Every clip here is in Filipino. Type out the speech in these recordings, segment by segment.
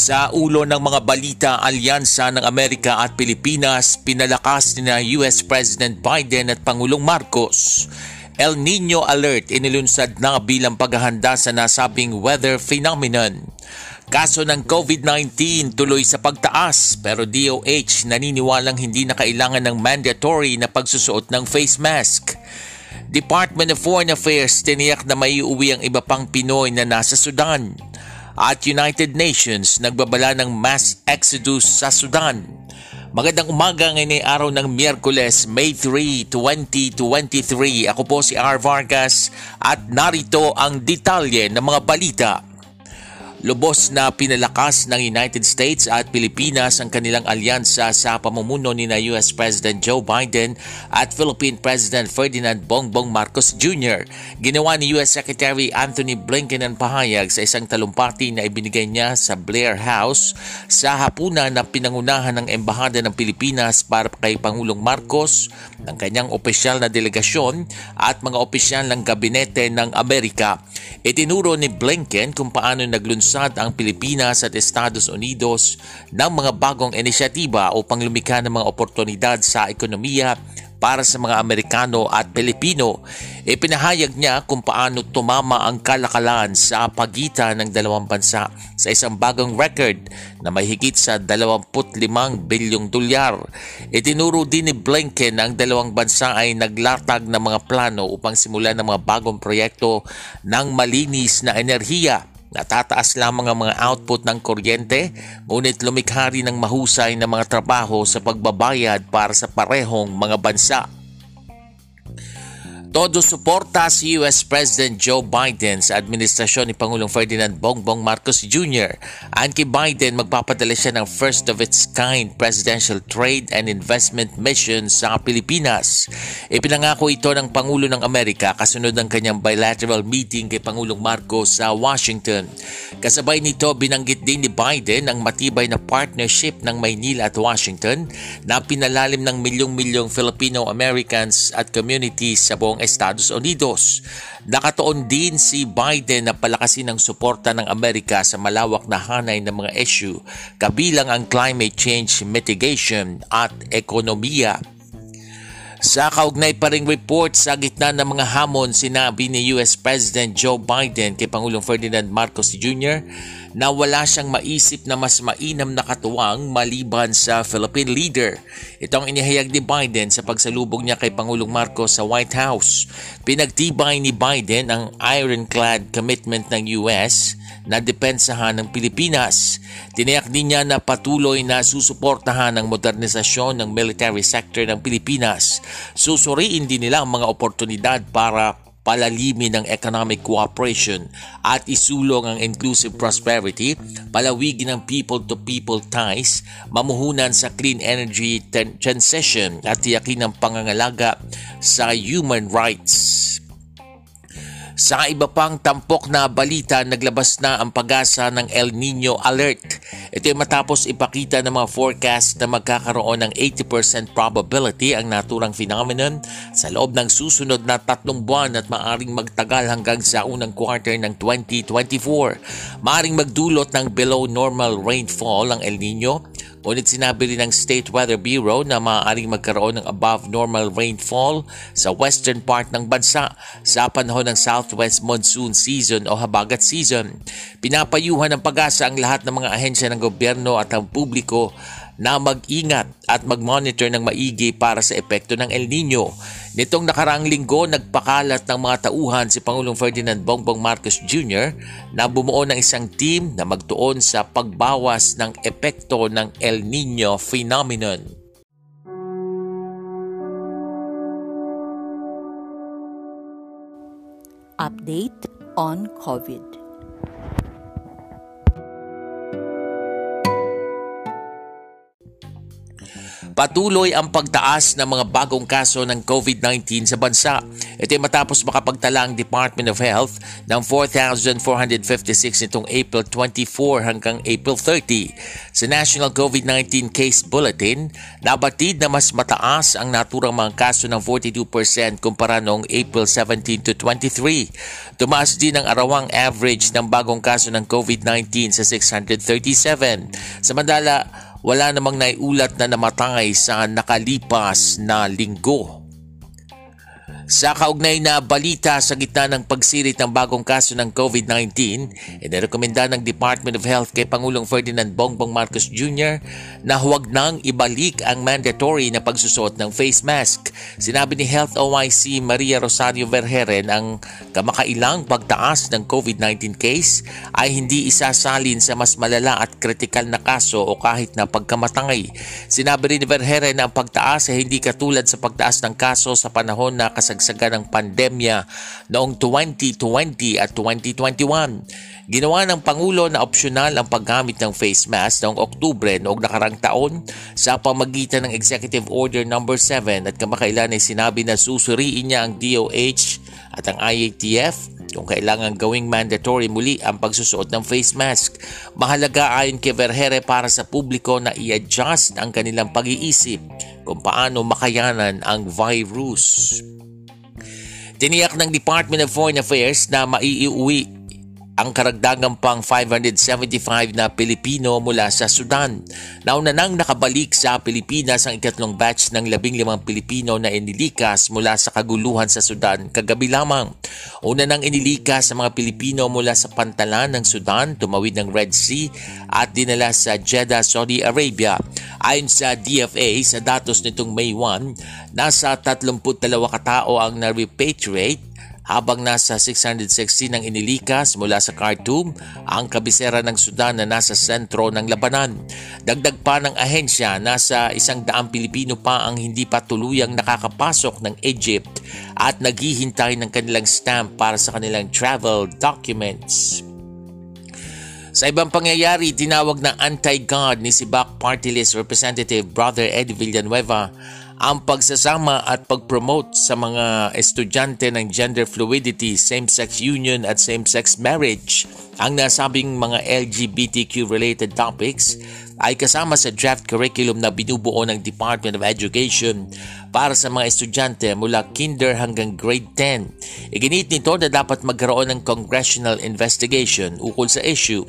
Sa ulo ng mga balita, alyansa ng Amerika at Pilipinas, pinalakas ni na US President Biden at Pangulong Marcos. El Nino Alert inilunsad na bilang paghahanda sa nasabing weather phenomenon. Kaso ng COVID-19 tuloy sa pagtaas pero DOH naniniwalang hindi na kailangan ng mandatory na pagsusuot ng face mask. Department of Foreign Affairs tiniyak na may uwi ang iba pang Pinoy na nasa Sudan at United Nations nagbabala ng mass exodus sa Sudan. Magandang umaga ngayon ay araw ng Miyerkules, May 3, 2023. Ako po si R. Vargas at narito ang detalye ng mga balita. Lubos na pinalakas ng United States at Pilipinas ang kanilang alyansa sa pamumuno ni na US President Joe Biden at Philippine President Ferdinand Bongbong Marcos Jr. Ginawa ni US Secretary Anthony Blinken ang pahayag sa isang talumpati na ibinigay niya sa Blair House sa hapunan na pinangunahan ng Embahada ng Pilipinas para kay Pangulong Marcos, ng kanyang opisyal na delegasyon at mga opisyal ng gabinete ng Amerika. Itinuro ni Blinken kung paano naglunsad naglunsad ang Pilipinas at Estados Unidos ng mga bagong inisyatiba upang lumikha ng mga oportunidad sa ekonomiya para sa mga Amerikano at Pilipino. Ipinahayag niya kung paano tumama ang kalakalan sa pagitan ng dalawang bansa sa isang bagong record na may higit sa 25 bilyong dolyar. Itinuro din ni Blinken na ang dalawang bansa ay naglatag ng mga plano upang simulan ng mga bagong proyekto ng malinis na enerhiya Natataas lamang ang mga output ng kuryente, ngunit lumikha rin ng mahusay na mga trabaho sa pagbabayad para sa parehong mga bansa. Todo suporta si US President Joe Biden sa administrasyon ni Pangulong Ferdinand Bongbong Marcos Jr. Kay Biden, magpapadala siya ng first of its kind presidential trade and investment mission sa Pilipinas. Ipinangako ito ng Pangulo ng Amerika kasunod ng kanyang bilateral meeting kay Pangulong Marcos sa Washington. Kasabay nito, binanggit din ni Biden ang matibay na partnership ng Maynila at Washington na pinalalim ng milyong-milyong Filipino-Americans at communities sa buong Estados Unidos. Nakatoon din si Biden na palakasin ang suporta ng Amerika sa malawak na hanay ng mga issue kabilang ang climate change mitigation at ekonomiya. Sa kaugnay pa ring report sa gitna ng mga hamon sinabi ni US President Joe Biden kay Pangulong Ferdinand Marcos Jr. na wala siyang maisip na mas mainam na katuwang maliban sa Philippine leader. Ito ang inihayag ni Biden sa pagsalubong niya kay Pangulong Marcos sa White House. Pinagtibay ni Biden ang ironclad commitment ng US na depensahan ng Pilipinas. Tiniyak din niya na patuloy na susuportahan ang modernisasyon ng military sector ng Pilipinas. Susuriin din nila ang mga oportunidad para palalimin ng economic cooperation at isulong ang inclusive prosperity, palawigin ang people-to-people ties, mamuhunan sa clean energy transition at tiyakin ang pangangalaga sa human rights. Sa iba pang tampok na balita, naglabas na ang pag-asa ng El Nino Alert. Ito ay matapos ipakita ng mga forecast na magkakaroon ng 80% probability ang naturang phenomenon sa loob ng susunod na tatlong buwan at maaring magtagal hanggang sa unang quarter ng 2024. Maaring magdulot ng below normal rainfall ang El Nino Ngunit sinabi rin ng State Weather Bureau na maaaring magkaroon ng above normal rainfall sa western part ng bansa sa panahon ng southwest monsoon season o habagat season. Pinapayuhan ng pag-asa ang lahat ng mga ahensya ng gobyerno at ang publiko na mag-ingat at mag-monitor ng maigi para sa epekto ng El Nino. Nitong nakaraang linggo, nagpakalat ng mga tauhan si Pangulong Ferdinand Bongbong Marcos Jr. na bumuo ng isang team na magtuon sa pagbawas ng epekto ng El Nino phenomenon. Update on COVID. Patuloy ang pagtaas ng mga bagong kaso ng COVID-19 sa bansa. Ito ay matapos makapagtala ang Department of Health ng 4,456 nitong April 24 hanggang April 30. Sa National COVID-19 Case Bulletin, nabatid na mas mataas ang naturang mga kaso ng 42% kumpara noong April 17 to 23. Tumaas din ang arawang average ng bagong kaso ng COVID-19 sa 637. Samantala, wala namang naiulat na namatay sa nakalipas na linggo. Sa kaugnay na balita sa gitna ng pagsirit ng bagong kaso ng COVID-19, inirekomenda ng Department of Health kay Pangulong Ferdinand Bongbong Marcos Jr. na huwag nang ibalik ang mandatory na pagsusot ng face mask. Sinabi ni Health OIC Maria Rosario Vergeren ang kamakailang pagtaas ng COVID-19 case ay hindi isasalin sa mas malala at kritikal na kaso o kahit na pagkamatangay. Sinabi rin ni Vergeren na ang pagtaas ay hindi katulad sa pagtaas ng kaso sa panahon na kasag kasagsagan ng pandemya noong 2020 at 2021. Ginawa ng Pangulo na opsyonal ang paggamit ng face mask noong Oktubre noong nakarang taon sa pamagitan ng Executive Order No. 7 at kamakailan ay sinabi na susuriin niya ang DOH at ang IATF kung kailangan gawing mandatory muli ang pagsusuot ng face mask. Mahalaga ayon kay Vergere para sa publiko na i-adjust ang kanilang pag-iisip kung paano makayanan ang virus. Tiniyak ng Department of Foreign Affairs na maiiuwi ang karagdagang pang 575 na Pilipino mula sa Sudan. Nauna nang nakabalik sa Pilipinas ang ikatlong batch ng 15 Pilipino na inilikas mula sa kaguluhan sa Sudan kagabi lamang. Una nang inilikas sa mga Pilipino mula sa pantalan ng Sudan, tumawid ng Red Sea at dinala sa Jeddah, Saudi Arabia. Ayon sa DFA, sa datos nitong May 1, nasa 32 katao ang na-repatriate habang nasa 660 ng inilikas mula sa Khartoum, ang kabisera ng Sudan na nasa sentro ng labanan. Dagdag pa ng ahensya, nasa isang daang Pilipino pa ang hindi pa tuluyang nakakapasok ng Egypt at naghihintay ng kanilang stamp para sa kanilang travel documents. Sa ibang pangyayari, tinawag na anti-God ni si Back Party List Representative Brother Eddie Villanueva ang pagsasama at pag-promote sa mga estudyante ng gender fluidity, same-sex union at same-sex marriage. Ang nasabing mga LGBTQ-related topics ay kasama sa draft curriculum na binubuo ng Department of Education para sa mga estudyante mula kinder hanggang grade 10. Iginit nito na dapat magkaroon ng congressional investigation ukol sa issue.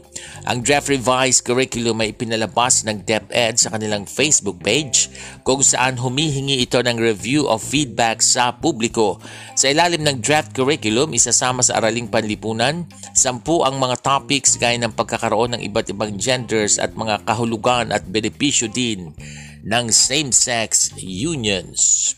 Ang draft revised curriculum ay ipinalabas ng DepEd sa kanilang Facebook page kung saan humihingi ito ng review of feedback sa publiko. Sa ilalim ng draft curriculum, isasama sa araling panlipunan, sampu ang mga topics gaya ng pagkakaroon ng iba't ibang genders at mga kahulugan at benepisyo din ng same-sex unions.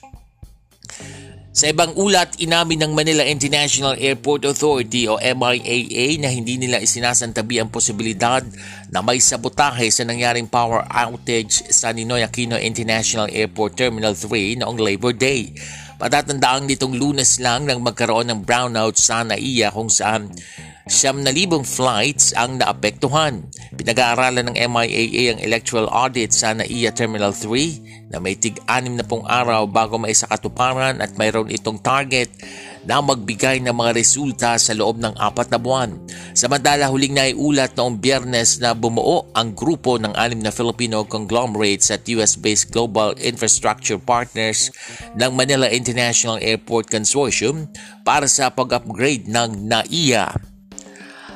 Sa ibang ulat, inamin ng Manila International Airport Authority o MIAA na hindi nila isinasantabi ang posibilidad na may sabotahe sa nangyaring power outage sa Ninoy Aquino International Airport Terminal 3 noong Labor Day. Patatandaan nitong lunes lang nang magkaroon ng brownout sa NAIA kung saan Siyam na libong flights ang naapektuhan. Pinag-aaralan ng MIAA ang electoral audit sa NAIA Terminal 3 na may tig-anim na pong araw bago maisakatuparan at mayroon itong target na magbigay ng mga resulta sa loob ng apat na buwan. Samantala huling naiulat noong biyernes na bumuo ang grupo ng anim na Filipino conglomerates at US-based Global Infrastructure Partners ng Manila International Airport Consortium para sa pag-upgrade ng NAIA.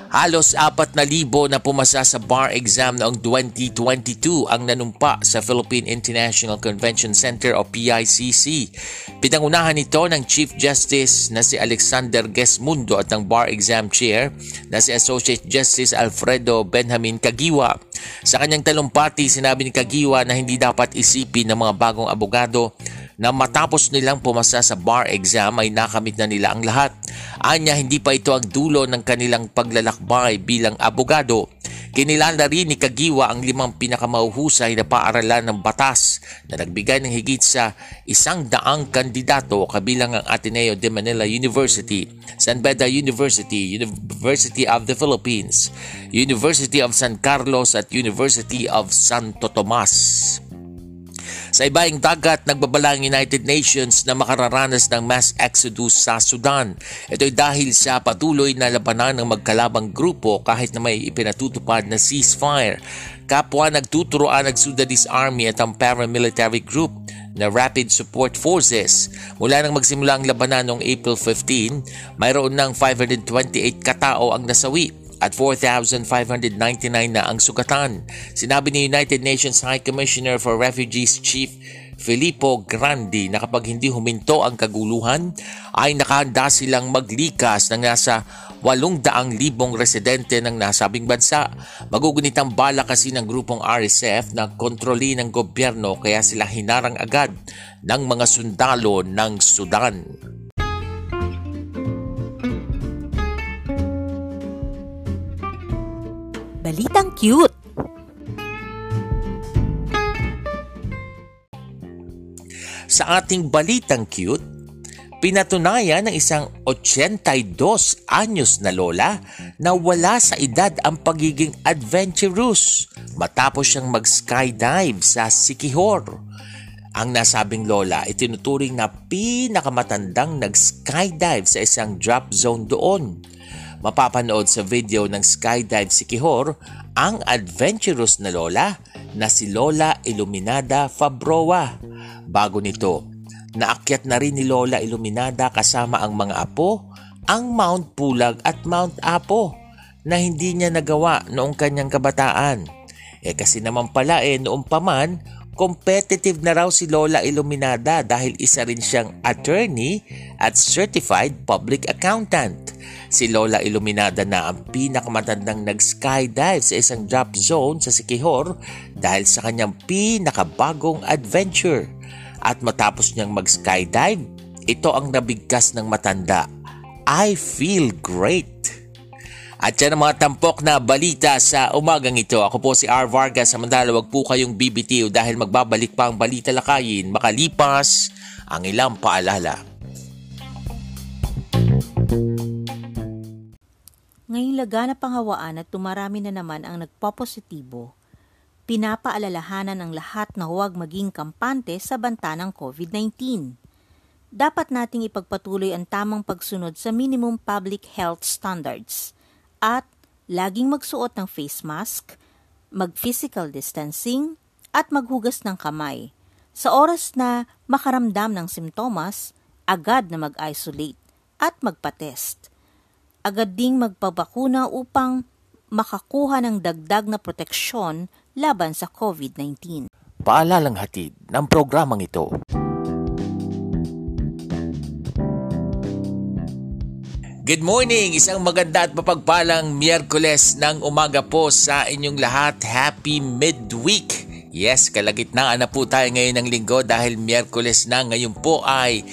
Halos 4,000 na pumasa sa bar exam noong 2022 ang nanumpa sa Philippine International Convention Center o PICC. Pinangunahan ito ng Chief Justice na si Alexander Gesmundo at ng bar exam chair na si Associate Justice Alfredo Benjamin Kagiwa. Sa kanyang talumpati, sinabi ni Kagiwa na hindi dapat isipin ng mga bagong abogado na matapos nilang pumasa sa bar exam ay nakamit na nila ang lahat. Anya hindi pa ito ang dulo ng kanilang paglalakbay bilang abogado. Kinilala rin ni Kagiwa ang limang pinakamahuhusay na paaralan ng batas na nagbigay ng higit sa isang daang kandidato kabilang ang Ateneo de Manila University, San Beda University, University of the Philippines, University of San Carlos at University of Santo Tomas. Sa ibaing dagat, nagbabala ang United Nations na makararanas ng mass exodus sa Sudan. Ito ay dahil sa patuloy na labanan ng magkalabang grupo kahit na may ipinatutupad na ceasefire. Kapwa nagtuturoan ng Sudanese Army at ang paramilitary group na Rapid Support Forces. Mula nang magsimula ang labanan noong April 15, mayroon ng 528 katao ang nasawi at 4,599 na ang sugatan. Sinabi ni United Nations High Commissioner for Refugees Chief Filippo Grandi na kapag hindi huminto ang kaguluhan ay nakahanda silang maglikas ng nasa 800,000 residente ng nasabing bansa. Magugunit ang bala kasi ng grupong RSF na kontroli ng gobyerno kaya sila hinarang agad ng mga sundalo ng Sudan. Balitang Cute Sa ating Balitang Cute, pinatunayan ng isang 82 anyos na lola na wala sa edad ang pagiging adventurous matapos siyang mag-skydive sa Sikihor. Ang nasabing lola ay tinuturing na pinakamatandang nag-skydive sa isang drop zone doon. Mapapanood sa video ng Skydive Sikihor ang adventurous na lola na si Lola Iluminada Fabroa. Bago nito, naakyat na rin ni Lola Iluminada kasama ang mga apo ang Mount Pulag at Mount Apo na hindi niya nagawa noong kanyang kabataan. Eh kasi naman pala eh noong paman, competitive na raw si Lola Iluminada dahil isa rin siyang attorney at certified public accountant. Si Lola Iluminada na ang pinakamatandang nag-skydive sa isang drop zone sa Sikihor dahil sa kanyang pinakabagong adventure. At matapos niyang mag-skydive, ito ang nabigkas ng matanda. I feel great. At yan ang mga tampok na balita sa umagang ito. Ako po si R. Vargas. Samantala, wag po kayong BBTO dahil magbabalik pa ang balita lakayin makalipas ang ilang paalala. Ngayong laganap ang hawaan at tumarami na naman ang nagpopositibo, pinapaalalahanan ng lahat na huwag maging kampante sa banta ng COVID-19. Dapat nating ipagpatuloy ang tamang pagsunod sa minimum public health standards at laging magsuot ng face mask, mag-physical distancing, at maghugas ng kamay. Sa oras na makaramdam ng simptomas, agad na mag-isolate at magpa-test agad ding magpabakuna upang makakuha ng dagdag na proteksyon laban sa COVID-19. Paalalang hatid ng programang ito. Good morning! Isang maganda at mapagpalang Miyerkules ng umaga po sa inyong lahat. Happy midweek! Yes, kalagitnaan na po tayo ngayon ng linggo dahil Miyerkules na. Ngayon po ay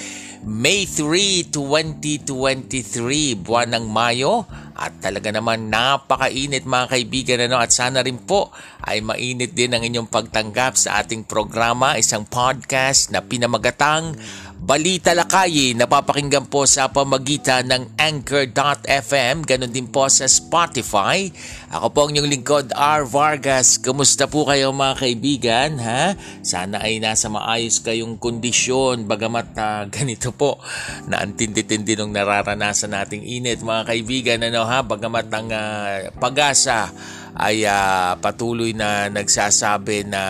May 3, 2023, buwan ng Mayo. At talaga naman napakainit mga kaibigan ano, at sana rin po ay mainit din ang inyong pagtanggap sa ating programa, isang podcast na pinamagatang Balita Lakayi, napapakinggan po sa pamagitan ng Anchor.fm, ganun din po sa Spotify. Ako po ang inyong lingkod, R. Vargas. Kumusta po kayo mga kaibigan? Ha? Sana ay nasa maayos kayong kondisyon, bagamat uh, ganito po, na antindi-tindi nung nararanasan nating init mga kaibigan. Ano, ha? Bagamat ang uh, pag-asa ay uh, patuloy na nagsasabi na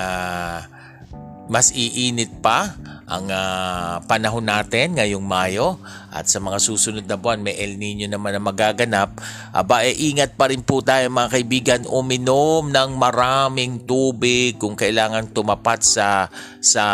mas iinit pa ang uh, panahon natin ngayong Mayo at sa mga susunod na buwan may El Nino naman na magaganap. Aba, e, ingat pa rin po tayo mga kaibigan. Uminom ng maraming tubig kung kailangan tumapat sa sa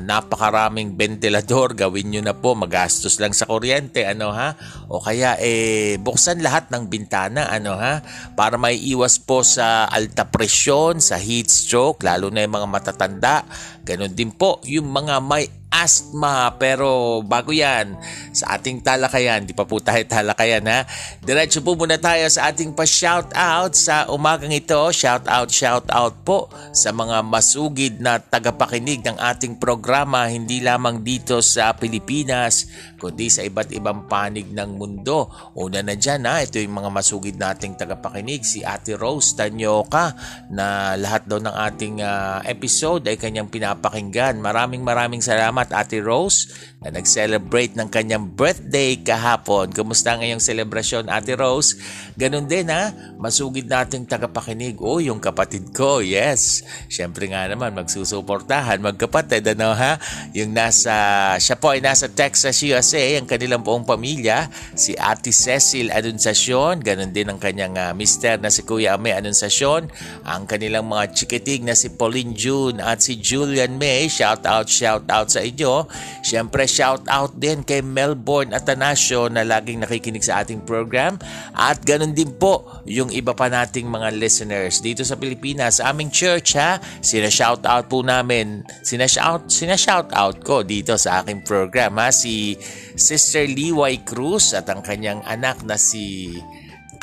napakaraming ventilador. Gawin nyo na po magastos lang sa kuryente ano ha? O kaya eh buksan lahat ng bintana ano ha? Para may iwas po sa alta presyon sa heat stroke lalo na yung mga matatanda. Ganun din po yung mga may asthma. Pero bago yan, sa ating talakayan, di pa po tayo talakayan ha. Diretso po muna tayo sa ating pa-shout out sa umagang ito. Shout out, shout out po sa mga masugid na tagapakinig ng ating programa hindi lamang dito sa Pilipinas kundi sa iba't ibang panig ng mundo. Una na dyan ha, ito yung mga masugid nating tagapakinig, si Ate Rose Tanyoka na lahat daw ng ating uh, episode ay kanyang pinapakinggan. Maraming maraming salamat Ate Rose na nag-celebrate ng kanyang birthday kahapon. Kumusta ngayong selebrasyon Ate Rose? Ganun din ha, masugid nating tagapakinig. O, oh, yung kapatid ko, yes. Siyempre nga naman, magsusuportahan, magkapatid, ano ha? Yung nasa, siya po ay nasa Texas, USA kasi ang kanilang buong pamilya, si Ate Cecil Anunciacion, ganun din ang kanyang uh, mister na si Kuya Ame Anunciacion, ang kanilang mga chikitig na si Pauline June at si Julian May, shout out, shout out sa inyo. Siyempre, shout out din kay Melbourne Atanasio na laging nakikinig sa ating program. At ganun din po yung iba pa nating mga listeners dito sa Pilipinas, sa aming church ha, sina shout out po namin, sina shout, sina shout out ko dito sa aking program ha, si Sister Liway Cruz at ang kanyang anak na si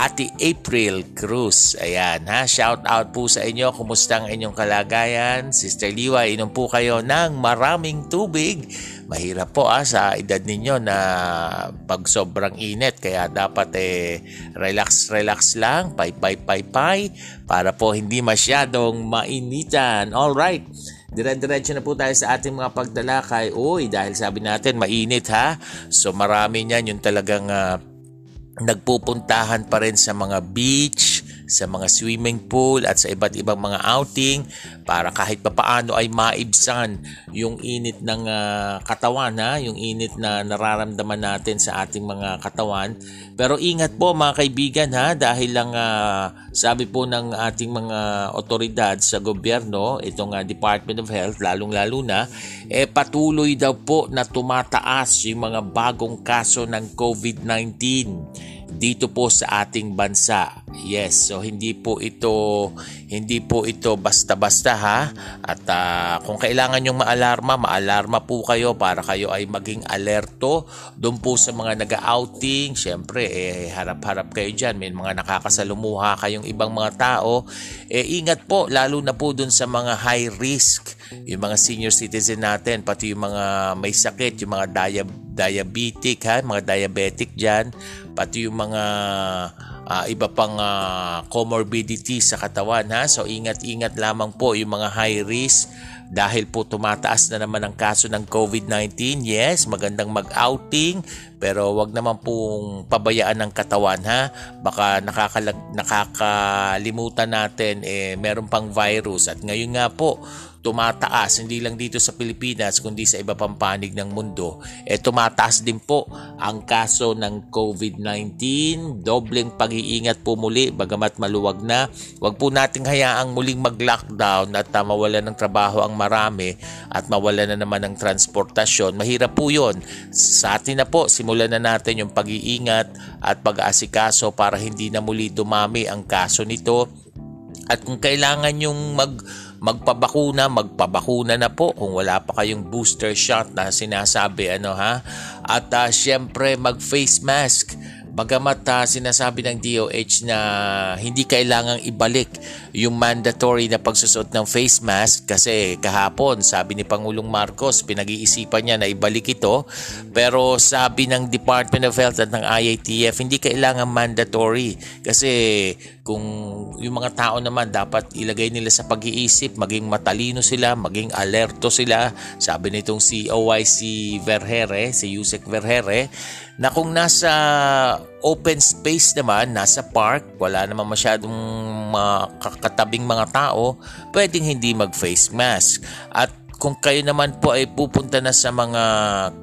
Ate April Cruz. Ayan ha, shout out po sa inyo. Kumusta ang inyong kalagayan? Sister Liway, inom po kayo ng maraming tubig. Mahirap po ah, sa edad ninyo na pag sobrang init. Kaya dapat eh relax relax lang, pay pay pay pay para po hindi masyadong mainitan. All right. Dire-diretso na po tayo sa ating mga pagdalakay. Uy, dahil sabi natin mainit ha. So marami niyan yung talagang uh, nagpupuntahan pa rin sa mga beach, sa mga swimming pool at sa iba't ibang mga outing para kahit papaano ay maibsan yung init ng uh, katawan ha, yung init na nararamdaman natin sa ating mga katawan. Pero ingat po mga kaibigan ha dahil lang uh, sabi po ng ating mga otoridad sa gobyerno, itong uh, Department of Health lalong-lalo na eh patuloy daw po na tumataas yung mga bagong kaso ng COVID-19 dito po sa ating bansa. Yes, so hindi po ito hindi po ito basta-basta ha. At uh, kung kailangan yung maalarma, maalarma po kayo para kayo ay maging alerto doon po sa mga nag-outing. Syempre, eh, harap-harap kayo diyan. May mga nakakasalumuha kayong ibang mga tao. Eh, ingat po lalo na po doon sa mga high risk, yung mga senior citizen natin, pati yung mga may sakit, yung mga diabetes diabetic ha, mga diabetic diyan, pati yung mga uh, iba pang uh, comorbidity sa katawan ha. So ingat-ingat lamang po yung mga high risk dahil po tumataas na naman ang kaso ng COVID-19. Yes, magandang mag-outing pero wag naman pong pabayaan ng katawan ha. Baka nakakalag- nakakalimutan natin eh meron pang virus at ngayon nga po tumataas hindi lang dito sa Pilipinas kundi sa iba pang panig ng mundo eh tumataas din po ang kaso ng COVID-19 dobleng pag-iingat po muli bagamat maluwag na. Wag po nating hayaang muling mag-lockdown at uh, mawalan ng trabaho ang marami at mawalan na naman ng transportasyon. Mahirap po yon sa atin na po simulan na natin yung pag-iingat at pag-aasikaso para hindi na muli dumami ang kaso nito at kung kailangan yung mag magpabakuna, magpabakuna na po. Kung wala pa kayong booster shot na sinasabi ano ha. At uh, syempre mag face mask. Bagamat uh, sinasabi ng DOH na hindi kailangang ibalik yung mandatory na pagsusot ng face mask kasi kahapon sabi ni Pangulong Marcos pinag-iisipan niya na ibalik ito. Pero sabi ng Department of Health at ng IATF hindi kailangan mandatory kasi kung yung mga tao naman dapat ilagay nila sa pag-iisip maging matalino sila maging alerto sila sabi nitong si OYC Verhere si Yusek Verhere na kung nasa open space naman, nasa park, wala naman masyadong katabing mga tao, pwedeng hindi mag-face mask. At kung kayo naman po ay pupunta na sa mga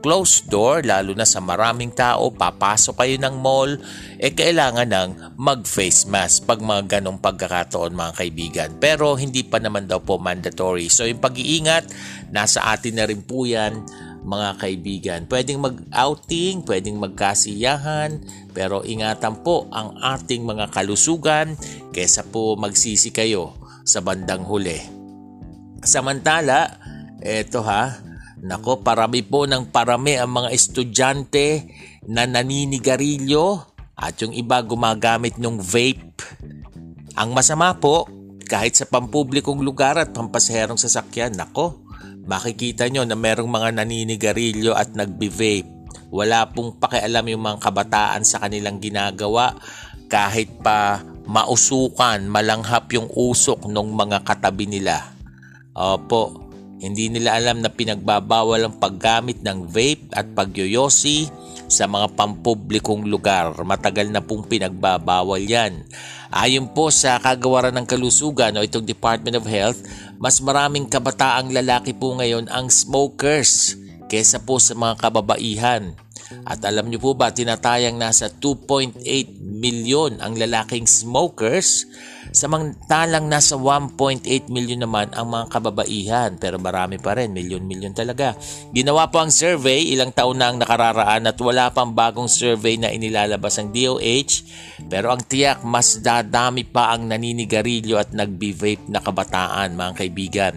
closed door, lalo na sa maraming tao, papasok kayo ng mall, eh kailangan ng mag-face mask pag mga ganong pagkakataon mga kaibigan. Pero hindi pa naman daw po mandatory. So yung pag-iingat, nasa atin na rin po yan mga kaibigan. Pwedeng mag-outing, pwedeng magkasiyahan, pero ingatan po ang ating mga kalusugan kesa po magsisi kayo sa bandang huli. Samantala, eto ha, Nako, parami po ng parami ang mga estudyante na naninigarilyo at yung iba gumagamit ng vape. Ang masama po, kahit sa pampublikong lugar at pampasaherong sasakyan, nako, makikita nyo na merong mga naninigarilyo at nagbe-vape. Wala pong pakialam yung mga kabataan sa kanilang ginagawa kahit pa mausukan, malanghap yung usok ng mga katabi nila. Opo, hindi nila alam na pinagbabawal ang paggamit ng vape at pagyoyosi sa mga pampublikong lugar. Matagal na pong pinagbabawal yan. Ayon po sa kagawaran ng kalusugan o itong Department of Health, mas maraming kabataang lalaki po ngayon ang smokers kesa po sa mga kababaihan. At alam niyo po ba, tinatayang nasa 2.8 milyon ang lalaking smokers Samantalang nasa 1.8 million naman ang mga kababaihan pero marami pa rin, milyon-milyon talaga. Ginawa po ang survey, ilang taon na ang nakararaan at wala pang bagong survey na inilalabas ang DOH pero ang tiyak mas dadami pa ang naninigarilyo at nagbe-vape na kabataan mga kaibigan.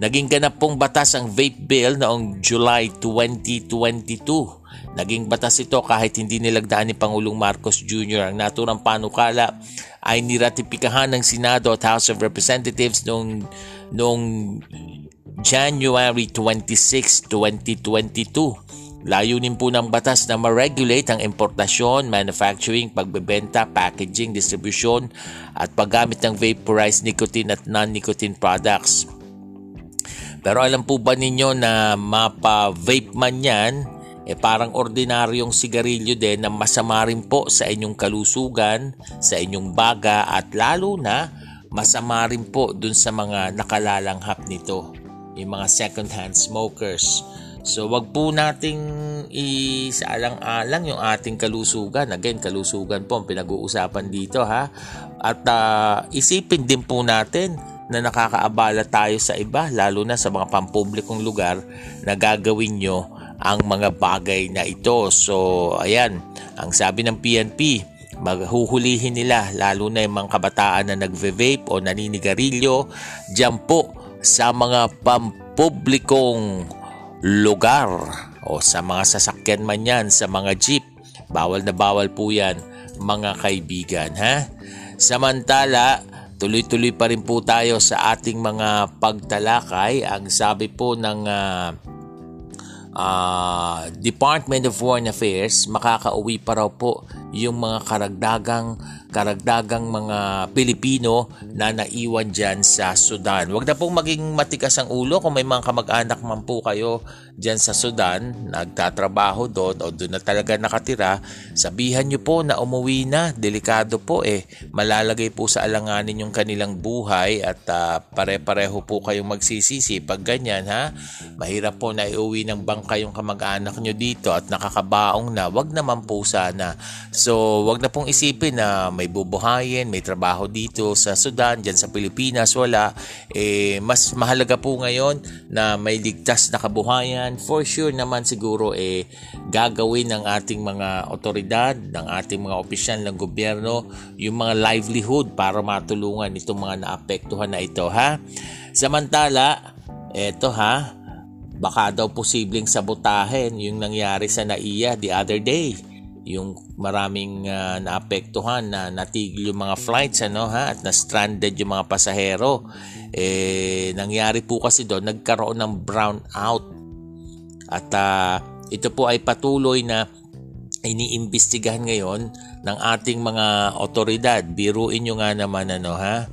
Naging ganap pong batas ang vape bill noong July 2022 Naging batas ito kahit hindi nilagdaan ni Pangulong Marcos Jr. ang naturang panukala ay niratipikahan ng Senado at House of Representatives noong, noong January 26, 2022. Layunin po ng batas na ma-regulate ang importasyon, manufacturing, pagbebenta, packaging, distribution at paggamit ng vaporized nicotine at non-nicotine products. Pero alam po ba ninyo na mapa-vape man yan, eh parang ordinaryong sigarilyo din na masama rin po sa inyong kalusugan, sa inyong baga at lalo na masama rin po dun sa mga nakalalanghap nito, yung mga second-hand smokers. So wag po nating isaalang-alang yung ating kalusugan. Again, kalusugan po ang pinag-uusapan dito ha. At uh, isipin din po natin na nakakaabala tayo sa iba lalo na sa mga pampublikong lugar na gagawin nyo ang mga bagay na ito. So, ayan, ang sabi ng PNP, maghuhulihin nila lalo na yung mga kabataan na nagve-vape o naninigarilyo dyan po sa mga pampublikong lugar o sa mga sasakyan man yan, sa mga jeep. Bawal na bawal po yan mga kaibigan. Ha? Samantala, tuloy-tuloy pa rin po tayo sa ating mga pagtalakay. Ang sabi po ng uh, uh, Department of Foreign Affairs, makakauwi pa raw po yung mga karagdagang karagdagang mga Pilipino na naiwan dyan sa Sudan. Huwag na pong maging matikas ang ulo kung may mga kamag-anak man po kayo dyan sa Sudan, nagtatrabaho doon o doon na talaga nakatira, sabihan nyo po na umuwi na. Delikado po eh. Malalagay po sa alanganin yung kanilang buhay at uh, pare-pareho po kayong magsisisi pag ganyan ha. Mahirap po na iuwi ng bangka yung kamag-anak nyo dito at nakakabaong na. Wag naman po sana. So, wag na pong isipin na may bubuhayin, may trabaho dito sa Sudan, dyan sa Pilipinas, wala. Eh, mas mahalaga po ngayon na may ligtas na kabuhayan. For sure naman siguro eh, gagawin ng ating mga otoridad, ng ating mga opisyal ng gobyerno, yung mga livelihood para matulungan itong mga naapektuhan na ito ha. Samantala, eto ha, baka daw posibleng sabotahin yung nangyari sa NAIA the other day yung maraming uh, naapektuhan na natigil yung mga flights ano ha at na stranded yung mga pasahero. Eh nangyari po kasi doon nagkaroon ng brown out at uh, ito po ay patuloy na iniimbestigahan ngayon ng ating mga otoridad. Biruin nyo nga naman ano ha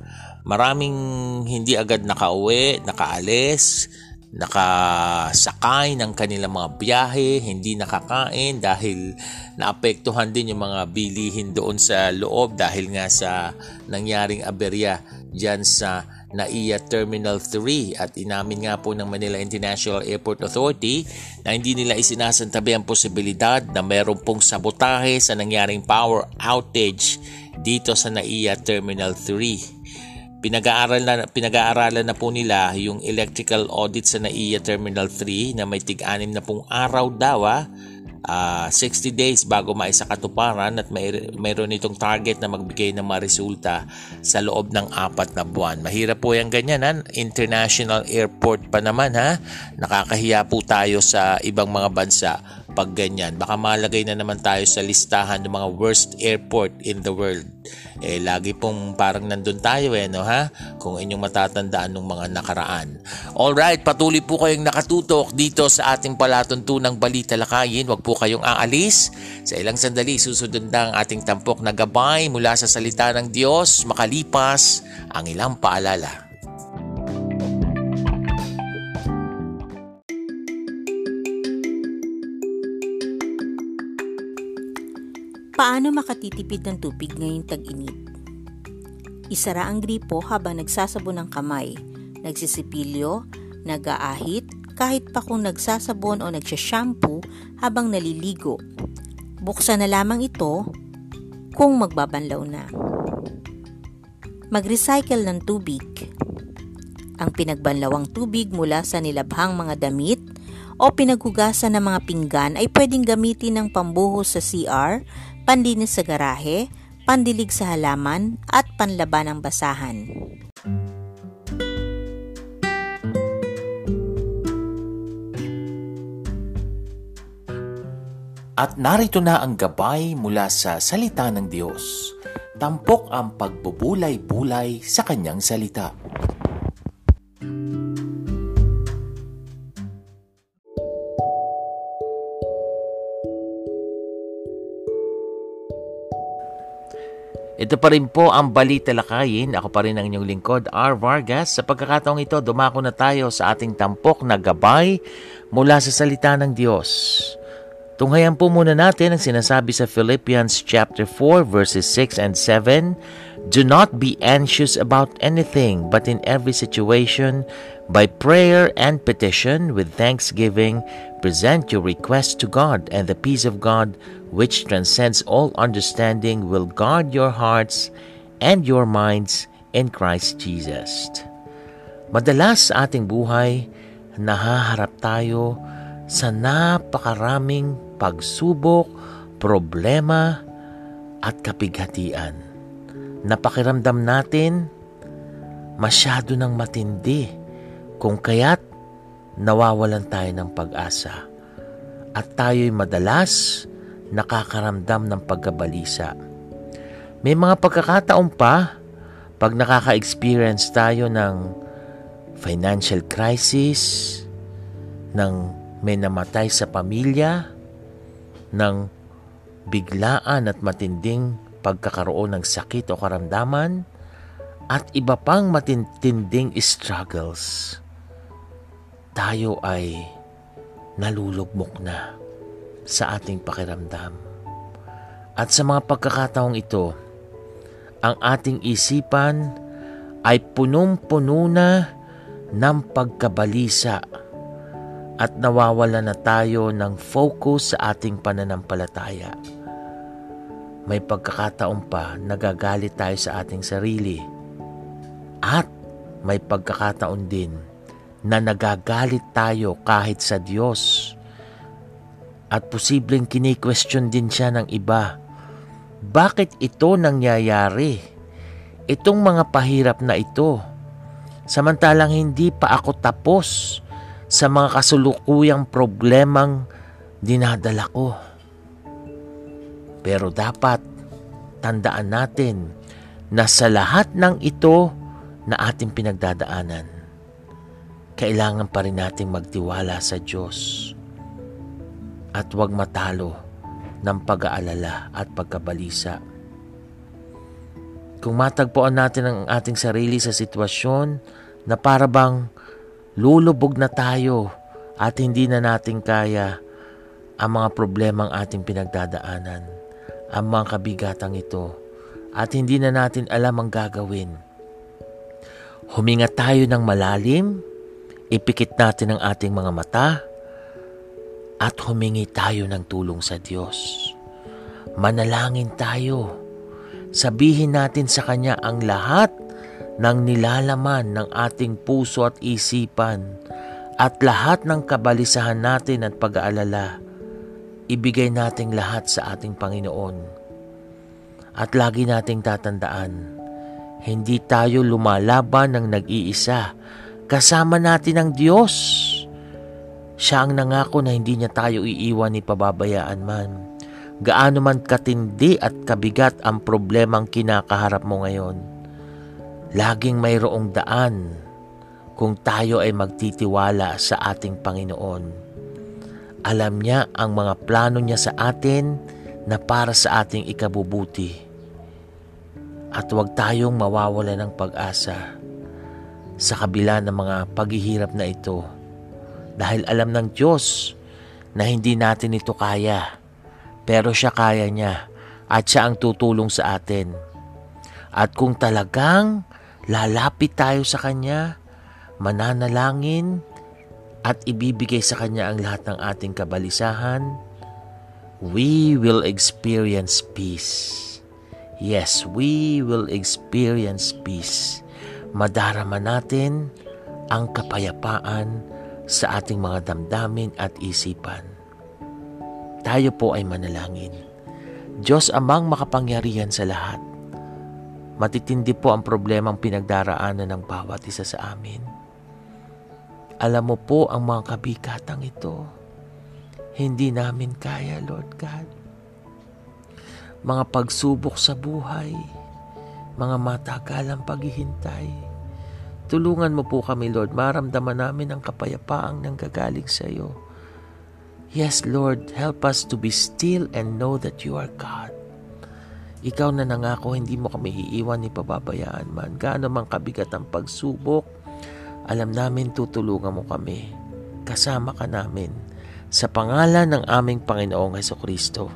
maraming hindi agad nakauwi nakaalis nakasakay ng kanilang mga biyahe, hindi nakakain dahil naapektuhan din yung mga bilihin doon sa loob dahil nga sa nangyaring aberya dyan sa NAIA Terminal 3 at inamin nga po ng Manila International Airport Authority na hindi nila isinasantabi ang posibilidad na mayroon pong sabotahe sa nangyaring power outage dito sa NAIA Terminal 3. Pinag-aaral na, pinag-aaralan na po nila yung electrical audit sa NAIA Terminal 3 na may tig-anim na pong araw daw ah, uh, ah, 60 days bago maisa katuparan at may, mayroon itong target na magbigay ng mga sa loob ng apat na buwan. Mahirap po yung ganyan ha. International airport pa naman ha. Nakakahiya po tayo sa ibang mga bansa pag ganyan. Baka malagay na naman tayo sa listahan ng mga worst airport in the world. Eh, lagi pong parang nandun tayo eh, no ha? Kung inyong matatandaan ng mga nakaraan. Alright, patuloy po kayong nakatutok dito sa ating palatuntunang balita lakayin. Huwag po kayong aalis. Sa ilang sandali, susunod na ang ating tampok na gabay mula sa salita ng Diyos makalipas ang ilang paalala. Paano makatitipid ng tubig ngayong tag-init? Isara ang gripo habang nagsasabon ng kamay, nagsisipilyo, nag-aahit, kahit pa kung nagsasabon o nagsashampoo habang naliligo. Buksan na lamang ito kung magbabanlaw na. Mag-recycle ng tubig. Ang pinagbanlawang tubig mula sa nilabhang mga damit o pinaghugasan ng mga pinggan ay pwedeng gamitin ng pambuhos sa CR panlinis sa garahe, pandilig sa halaman, at panlaban ng basahan. At narito na ang gabay mula sa salita ng Diyos. Tampok ang pagbubulay-bulay sa kanyang salita. Ito pa rin po ang Balita Lakayin. Ako pa rin ang inyong lingkod, R. Vargas. Sa pagkakataong ito, dumako na tayo sa ating tampok na gabay mula sa salita ng Diyos. Tunghayan po muna natin ang sinasabi sa Philippians chapter 4 verses 6 and 7. Do not be anxious about anything, but in every situation, by prayer and petition, with thanksgiving, present your requests to God, and the peace of God, which transcends all understanding, will guard your hearts and your minds in Christ Jesus. Madalas sa ating buhay, nahaharap tayo sa napakaraming pagsubok, problema, at kapighatian. Napakiramdam natin masyado ng matindi kung kaya't nawawalan tayo ng pag-asa at tayo'y madalas nakakaramdam ng pagkabalisa. May mga pagkakataon pa pag nakaka-experience tayo ng financial crisis, ng may namatay sa pamilya, ng biglaan at matinding pagkakaroon ng sakit o karamdaman, at iba pang matintinding struggles, tayo ay nalulugmok na sa ating pakiramdam. At sa mga pagkakataong ito, ang ating isipan ay punong-puno na ng pagkabalisa at nawawala na tayo ng focus sa ating pananampalataya. May pagkakataon pa nagagalit tayo sa ating sarili at may pagkakataon din na nagagalit tayo kahit sa Diyos at posibleng kini-question din siya ng iba. Bakit ito nangyayari? Itong mga pahirap na ito. Samantalang hindi pa ako tapos sa mga kasulukuyang problemang dinadala ko. Pero dapat tandaan natin na sa lahat ng ito na ating pinagdadaanan, kailangan pa rin nating magtiwala sa Diyos at huwag matalo ng pag-aalala at pagkabalisa. Kung matagpuan natin ang ating sarili sa sitwasyon na para bang lulubog na tayo at hindi na natin kaya ang mga problemang ating pinagdadaanan, ang mga kabigatang ito, at hindi na natin alam ang gagawin. Huminga tayo ng malalim, ipikit natin ang ating mga mata, at humingi tayo ng tulong sa Diyos. Manalangin tayo. Sabihin natin sa Kanya ang lahat ng nilalaman ng ating puso at isipan at lahat ng kabalisahan natin at pag-aalala. ibigay nating lahat sa ating Panginoon. At lagi nating tatandaan, hindi tayo lumalaban ng nag-iisa. Kasama natin ang Diyos. Siya ang nangako na hindi niya tayo iiwan ni pababayaan man. Gaano man katindi at kabigat ang problemang kinakaharap mo ngayon. Laging mayroong daan kung tayo ay magtitiwala sa ating Panginoon. Alam niya ang mga plano niya sa atin na para sa ating ikabubuti. At huwag tayong mawawala ng pag-asa sa kabila ng mga paghihirap na ito. Dahil alam ng Diyos na hindi natin ito kaya. Pero siya kaya niya at siya ang tutulong sa atin. At kung talagang lalapit tayo sa Kanya, mananalangin at ibibigay sa Kanya ang lahat ng ating kabalisahan, we will experience peace. Yes, we will experience peace. Madarama natin ang kapayapaan sa ating mga damdamin at isipan. Tayo po ay manalangin. Diyos amang makapangyarihan sa lahat. Matitindi po ang problemang pinagdaraanan ng bawat isa sa amin. Alam mo po ang mga kabikatang ito. Hindi namin kaya, Lord God. Mga pagsubok sa buhay, mga matagalang paghihintay. Tulungan mo po kami, Lord, maramdaman namin ang kapayapaang nanggagaling sa iyo. Yes, Lord, help us to be still and know that you are God. Ikaw na nangako, hindi mo kami iiwan ni pababayaan man. Gaano man kabigat ang pagsubok, alam namin tutulungan mo kami. Kasama ka namin. Sa pangalan ng aming Panginoong Heso Kristo.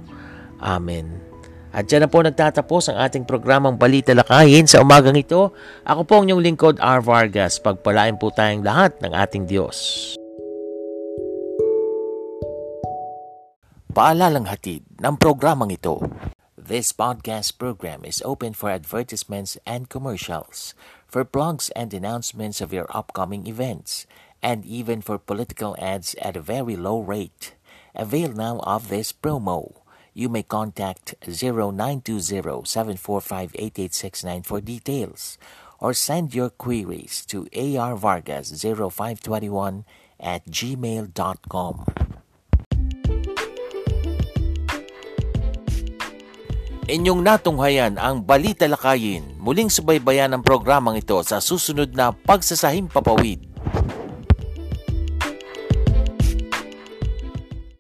Amen. At dyan na po nagtatapos ang ating programang Balita Lakayin sa umagang ito. Ako po ang inyong lingkod, R. Vargas. Pagpalain po tayong lahat ng ating Diyos. Paalalang hatid ng programang ito. This podcast program is open for advertisements and commercials, for blogs and announcements of your upcoming events, and even for political ads at a very low rate. Avail now of this promo. You may contact 0920-745-8869 for details or send your queries to arvargas0521 at gmail.com. Inyong natunghayan ang Balita Lakayin. Muling subaybayan ang programang ito sa susunod na Pagsasahim Papawid.